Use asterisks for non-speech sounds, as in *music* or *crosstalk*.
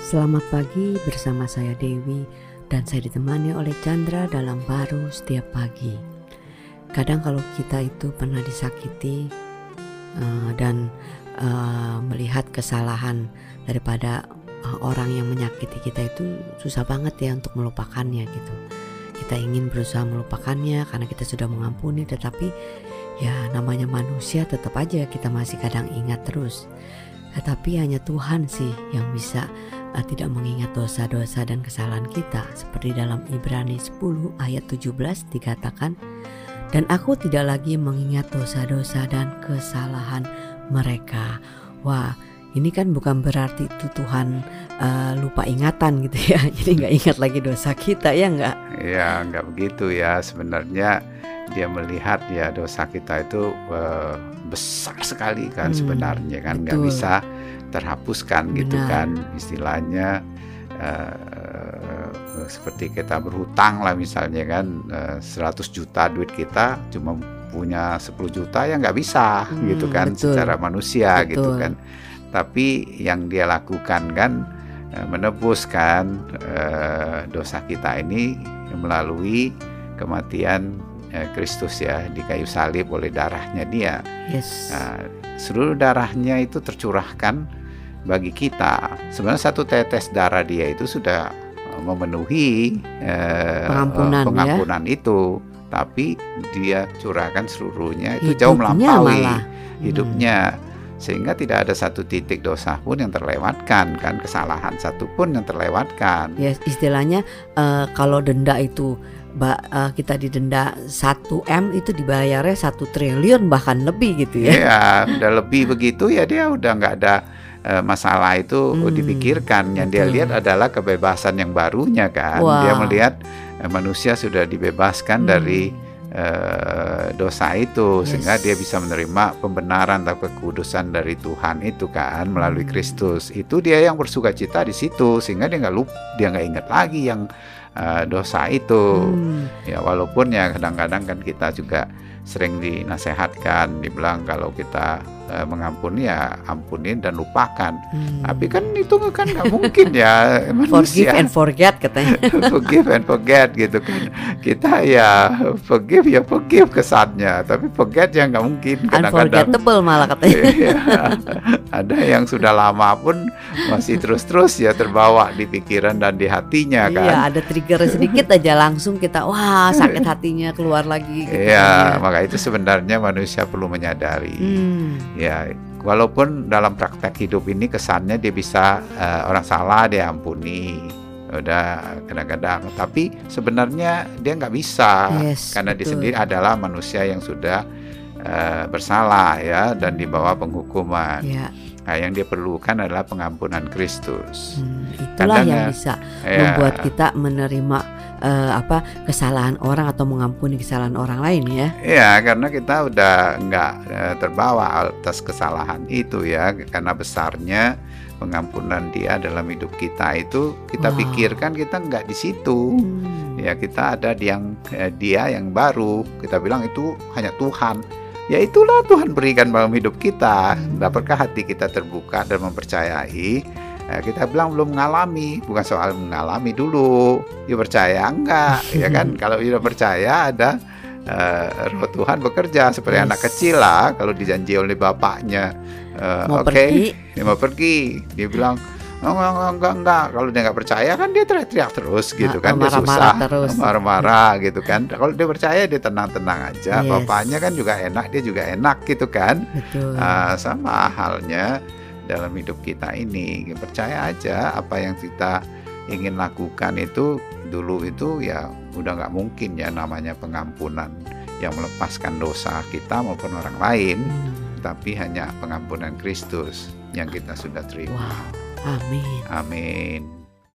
Selamat pagi bersama saya Dewi dan saya ditemani oleh Chandra dalam baru setiap pagi. Kadang kalau kita itu pernah disakiti uh, dan uh, melihat kesalahan daripada uh, orang yang menyakiti kita itu susah banget ya untuk melupakannya gitu. Kita ingin berusaha melupakannya karena kita sudah mengampuni tetapi ya namanya manusia tetap aja kita masih kadang ingat terus. Tetapi hanya Tuhan sih yang bisa uh, tidak mengingat dosa-dosa dan kesalahan kita seperti dalam Ibrani 10 ayat 17 dikatakan dan aku tidak lagi mengingat dosa-dosa dan kesalahan mereka. Wah, ini kan bukan berarti itu Tuhan uh, lupa ingatan gitu ya. *laughs* Jadi nggak ingat lagi dosa kita ya nggak? Ya nggak begitu ya. Sebenarnya dia melihat ya dosa kita itu uh, besar sekali kan hmm, sebenarnya kan nggak bisa terhapuskan gitu kan istilahnya uh, seperti kita berhutang lah misalnya kan uh, eh, 100 juta duit kita cuma punya 10 juta ya nggak bisa hmm, gitu kan betul. secara manusia betul. gitu kan tapi yang dia lakukan kan menebuskan uh, dosa kita ini melalui kematian Kristus ya di kayu salib oleh darahnya dia. Yes. Nah, seluruh darahnya itu tercurahkan bagi kita sebenarnya satu tetes darah dia itu sudah eh, memenuhi eh, pengampunan, pengampunan ya? itu tapi dia curahkan seluruhnya itu hidupnya jauh melampaui malah. hidupnya hmm. sehingga tidak ada satu titik dosa pun yang terlewatkan kan kesalahan satu pun yang terlewatkan ya istilahnya uh, kalau denda itu uh, kita didenda 1 m itu dibayarnya satu triliun bahkan lebih gitu ya ya udah lebih begitu ya dia udah nggak ada uh, masalah itu hmm, dipikirkan. Yang betul. dia lihat adalah kebebasan yang barunya kan. Wow. Dia melihat uh, manusia sudah dibebaskan hmm. dari uh, dosa itu yes. sehingga dia bisa menerima pembenaran atau kekudusan dari Tuhan itu kan melalui hmm. Kristus. Itu dia yang bersuka cita di situ sehingga dia nggak lupa, dia nggak ingat lagi yang uh, dosa itu. Hmm. Ya walaupun ya kadang-kadang kan kita juga sering dinasehatkan dibilang kalau kita uh, mengampuni ya ampunin dan lupakan. Hmm. tapi kan itu kan nggak mungkin ya *laughs* manusia. forgive and forget katanya. *laughs* Forgive and forget gitu kan. Kita ya forgive ya forgive kesannya tapi forget ya nggak mungkin. Unforgettable malah katanya. *laughs* Ya, ada yang sudah lama pun masih terus-terus ya terbawa di pikiran dan di hatinya iya, kan. iya ada trigger sedikit aja langsung kita wah sakit hatinya keluar lagi gitu iya kan, ya. maka itu sebenarnya manusia perlu menyadari. Hmm. Ya walaupun dalam praktek hidup ini kesannya dia bisa uh, orang salah dia ampuni udah kadang-kadang tapi sebenarnya dia nggak bisa yes, karena betul. dia sendiri adalah manusia yang sudah uh, bersalah ya dan di bawah penghukuman. Ya. Nah, yang dia perlukan adalah pengampunan Kristus. Hmm, itulah Kadang, yang bisa ya, membuat kita menerima uh, apa kesalahan orang atau mengampuni kesalahan orang lain ya. Iya, karena kita udah nggak uh, terbawa atas kesalahan itu ya, karena besarnya pengampunan dia dalam hidup kita itu kita wow. pikirkan kita nggak di situ. Hmm. Ya kita ada di yang eh, dia yang baru. Kita bilang itu hanya Tuhan ya itulah Tuhan berikan dalam hidup kita. Dapatkah hati kita terbuka dan mempercayai? Eh, kita bilang belum mengalami, bukan soal mengalami dulu. Ya percaya enggak, ya kan? *laughs* Kalau sudah percaya ada uh, roh Tuhan bekerja seperti yes. anak kecil lah. Kalau dijanji oleh bapaknya, uh, oke, okay, mau pergi, dia bilang Oh, enggak, enggak, enggak. Kalau dia nggak percaya kan dia teriak-teriak terus gitu nah, kan, dia susah, marah-marah gitu kan. Kalau dia percaya dia tenang-tenang aja. Yes. Bapaknya kan juga enak, dia juga enak gitu kan. Betul. Uh, sama halnya dalam hidup kita ini, percaya aja apa yang kita ingin lakukan itu dulu itu ya udah nggak mungkin ya namanya pengampunan yang melepaskan dosa kita maupun orang lain, hmm. tapi hanya pengampunan Kristus yang kita sudah terima. Wow. Amin. Amin.